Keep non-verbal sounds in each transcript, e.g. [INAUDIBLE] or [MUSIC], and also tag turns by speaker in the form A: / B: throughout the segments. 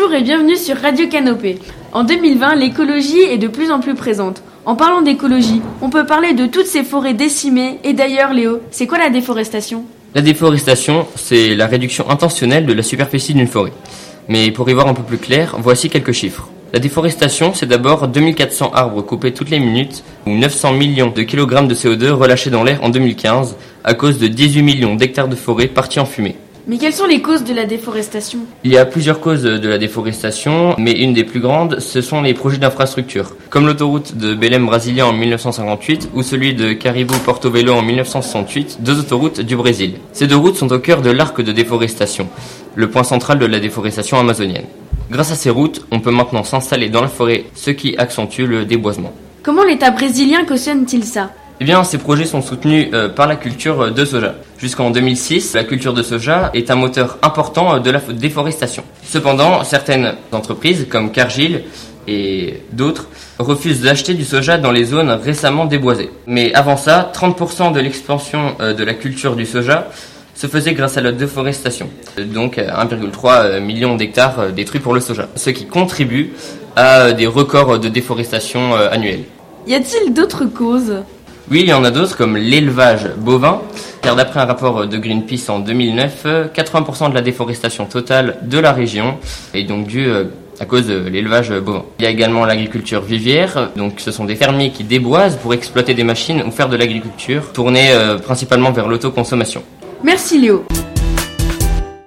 A: Bonjour et bienvenue sur Radio Canopée. En 2020, l'écologie est de plus en plus présente. En parlant d'écologie, on peut parler de toutes ces forêts décimées. Et d'ailleurs, Léo, c'est quoi la déforestation?
B: La déforestation, c'est la réduction intentionnelle de la superficie d'une forêt. Mais pour y voir un peu plus clair, voici quelques chiffres. La déforestation, c'est d'abord 2400 arbres coupés toutes les minutes ou 900 millions de kilogrammes de CO2 relâchés dans l'air en 2015 à cause de 18 millions d'hectares de forêt partis en fumée.
A: Mais quelles sont les causes de la déforestation
B: Il y a plusieurs causes de la déforestation, mais une des plus grandes, ce sont les projets d'infrastructure, comme l'autoroute de Belém Brasilia en 1958 ou celui de Caribou Porto Velo en 1968, deux autoroutes du Brésil. Ces deux routes sont au cœur de l'arc de déforestation, le point central de la déforestation amazonienne. Grâce à ces routes, on peut maintenant s'installer dans la forêt, ce qui accentue le déboisement.
A: Comment l'État brésilien cautionne-t-il ça
B: eh bien, ces projets sont soutenus euh, par la culture de soja. Jusqu'en 2006, la culture de soja est un moteur important euh, de la déforestation. Cependant, certaines entreprises, comme Cargill et d'autres, refusent d'acheter du soja dans les zones récemment déboisées. Mais avant ça, 30% de l'expansion euh, de la culture du soja se faisait grâce à la déforestation. Donc 1,3 million d'hectares détruits pour le soja, ce qui contribue à des records de déforestation annuels.
A: Y a-t-il d'autres causes?
B: Oui, il y en a d'autres comme l'élevage bovin, car d'après un rapport de Greenpeace en 2009, 80% de la déforestation totale de la région est donc due euh, à cause de l'élevage bovin. Il y a également l'agriculture vivière, donc ce sont des fermiers qui déboisent pour exploiter des machines ou faire de l'agriculture, tournée euh, principalement vers l'autoconsommation.
A: Merci Léo.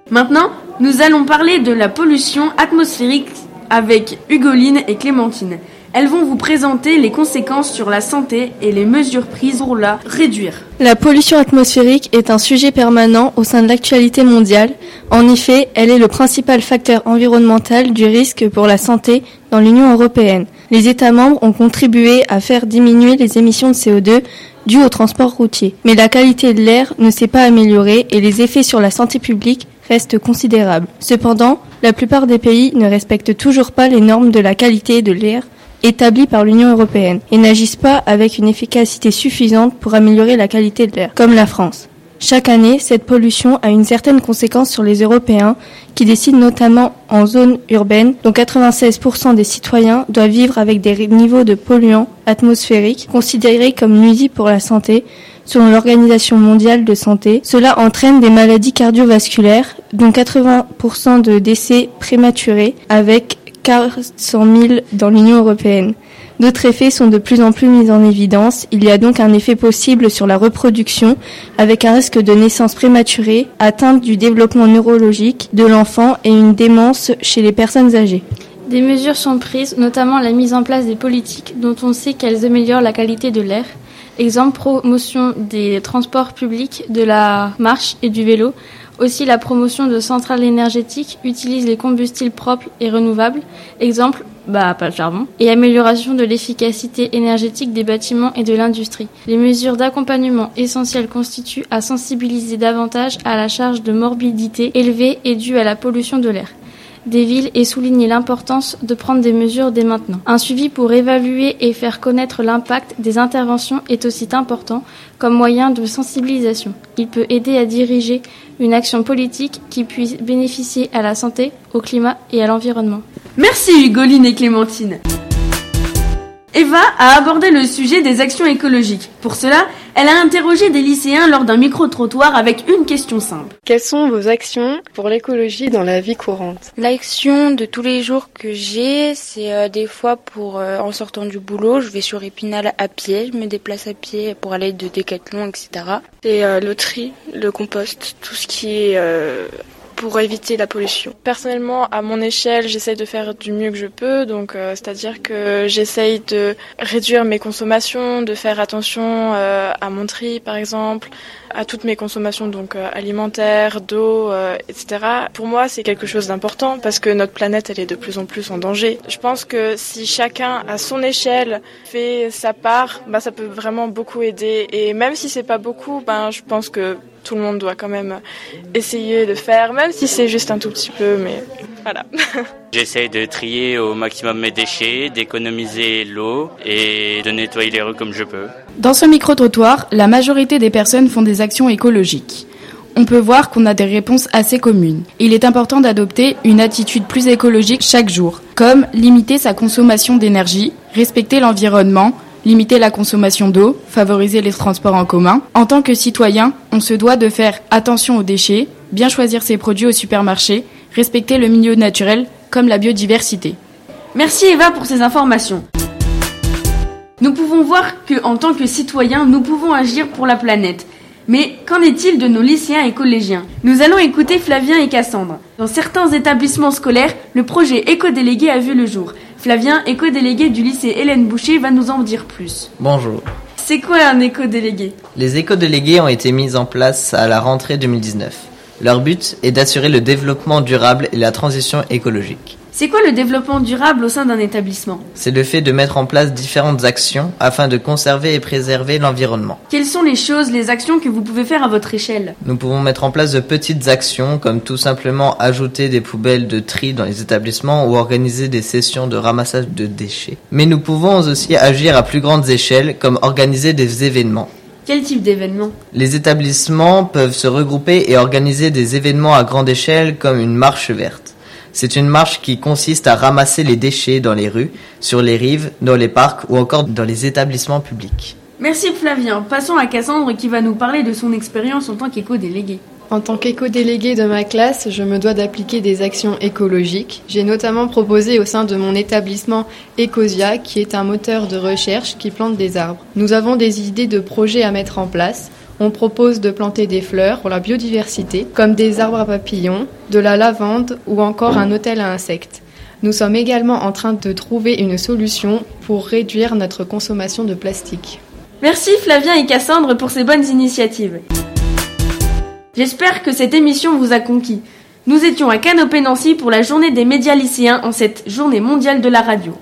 A: Maintenant, nous allons parler de la pollution atmosphérique avec Hugoline et Clémentine. Elles vont vous présenter les conséquences sur la santé et les mesures prises pour la réduire.
C: La pollution atmosphérique est un sujet permanent au sein de l'actualité mondiale. En effet, elle est le principal facteur environnemental du risque pour la santé dans l'Union européenne. Les États membres ont contribué à faire diminuer les émissions de CO2 dues au transport routier. Mais la qualité de l'air ne s'est pas améliorée et les effets sur la santé publique restent considérables. Cependant, la plupart des pays ne respectent toujours pas les normes de la qualité de l'air établis par l'Union européenne et n'agissent pas avec une efficacité suffisante pour améliorer la qualité de l'air, comme la France. Chaque année, cette pollution a une certaine conséquence sur les Européens qui décident notamment en zone urbaine, dont 96% des citoyens doivent vivre avec des niveaux de polluants atmosphériques considérés comme nuisibles pour la santé, selon l'Organisation mondiale de santé. Cela entraîne des maladies cardiovasculaires, dont 80% de décès prématurés, avec 400 000 dans l'Union européenne. D'autres effets sont de plus en plus mis en évidence. Il y a donc un effet possible sur la reproduction, avec un risque de naissance prématurée, atteinte du développement neurologique de l'enfant et une démence chez les personnes âgées.
D: Des mesures sont prises, notamment la mise en place des politiques dont on sait qu'elles améliorent la qualité de l'air. Exemple, promotion des transports publics, de la marche et du vélo, aussi, la promotion de centrales énergétiques utilise les combustibles propres et renouvelables, exemple, bah, pas le charbon, et amélioration de l'efficacité énergétique des bâtiments et de l'industrie. Les mesures d'accompagnement essentielles constituent à sensibiliser davantage à la charge de morbidité élevée et due à la pollution de l'air des villes et souligner l'importance de prendre des mesures dès maintenant. Un suivi pour évaluer et faire connaître l'impact des interventions est aussi important comme moyen de sensibilisation. Il peut aider à diriger une action politique qui puisse bénéficier à la santé, au climat et à l'environnement.
A: Merci Hugoline et Clémentine. Eva a abordé le sujet des actions écologiques. Pour cela, elle a interrogé des lycéens lors d'un micro-trottoir avec une question simple.
E: Quelles sont vos actions pour l'écologie dans la vie courante?
F: L'action de tous les jours que j'ai, c'est euh, des fois pour euh, en sortant du boulot, je vais sur Épinal à pied, je me déplace à pied pour aller de Décathlon, etc.
E: C'est euh, le tri, le compost, tout ce qui est pour éviter la pollution. Personnellement, à mon échelle, j'essaye de faire du mieux que je peux, donc euh, c'est-à-dire que j'essaye de réduire mes consommations, de faire attention euh, à mon tri, par exemple, à toutes mes consommations donc euh, alimentaires, d'eau, etc. Pour moi, c'est quelque chose d'important parce que notre planète, elle est de plus en plus en danger. Je pense que si chacun à son échelle fait sa part, bah ça peut vraiment beaucoup aider. Et même si c'est pas beaucoup, ben je pense que tout le monde doit quand même essayer de faire, même si c'est juste un tout petit peu, mais voilà. [LAUGHS]
G: J'essaie de trier au maximum mes déchets, d'économiser l'eau et de nettoyer les rues comme je peux.
H: Dans ce micro-trottoir, la majorité des personnes font des actions écologiques. on peut voir qu'on a des réponses assez communes. Il est important d'adopter une attitude plus écologique chaque jour, comme limiter sa consommation d'énergie, respecter l'environnement, limiter la consommation d'eau, favoriser les transports en commun. En tant que citoyen, on se doit de faire attention aux déchets, bien choisir ses produits au supermarché, respecter le milieu naturel comme la biodiversité.
A: Merci Eva pour ces informations. Nous pouvons voir que, en tant que citoyens, nous pouvons agir pour la planète. Mais qu'en est-il de nos lycéens et collégiens? Nous allons écouter Flavien et Cassandre. Dans certains établissements scolaires, le projet éco-délégué a vu le jour. Flavien, éco-délégué du lycée Hélène Boucher, va nous en dire plus.
I: Bonjour.
A: C'est quoi un éco-délégué?
I: Les éco-délégués ont été mis en place à la rentrée 2019. Leur but est d'assurer le développement durable et la transition écologique.
A: C'est quoi le développement durable au sein d'un établissement
I: C'est le fait de mettre en place différentes actions afin de conserver et préserver l'environnement.
A: Quelles sont les choses, les actions que vous pouvez faire à votre échelle
I: Nous pouvons mettre en place de petites actions comme tout simplement ajouter des poubelles de tri dans les établissements ou organiser des sessions de ramassage de déchets. Mais nous pouvons aussi agir à plus grandes échelles comme organiser des événements.
A: Quel type d'événements
I: Les établissements peuvent se regrouper et organiser des événements à grande échelle comme une marche verte. C'est une marche qui consiste à ramasser les déchets dans les rues, sur les rives, dans les parcs ou encore dans les établissements publics.
A: Merci Flavien. Passons à Cassandre qui va nous parler de son expérience en tant qu'éco-délégué.
J: En tant qu'éco-délégué de ma classe, je me dois d'appliquer des actions écologiques. J'ai notamment proposé au sein de mon établissement Ecosia, qui est un moteur de recherche qui plante des arbres. Nous avons des idées de projets à mettre en place. On propose de planter des fleurs pour la biodiversité, comme des arbres à papillons, de la lavande ou encore un hôtel à insectes. Nous sommes également en train de trouver une solution pour réduire notre consommation de plastique.
A: Merci Flavien et Cassandre pour ces bonnes initiatives. J'espère que cette émission vous a conquis. Nous étions à Canopé Nancy pour la journée des médias lycéens en cette journée mondiale de la radio.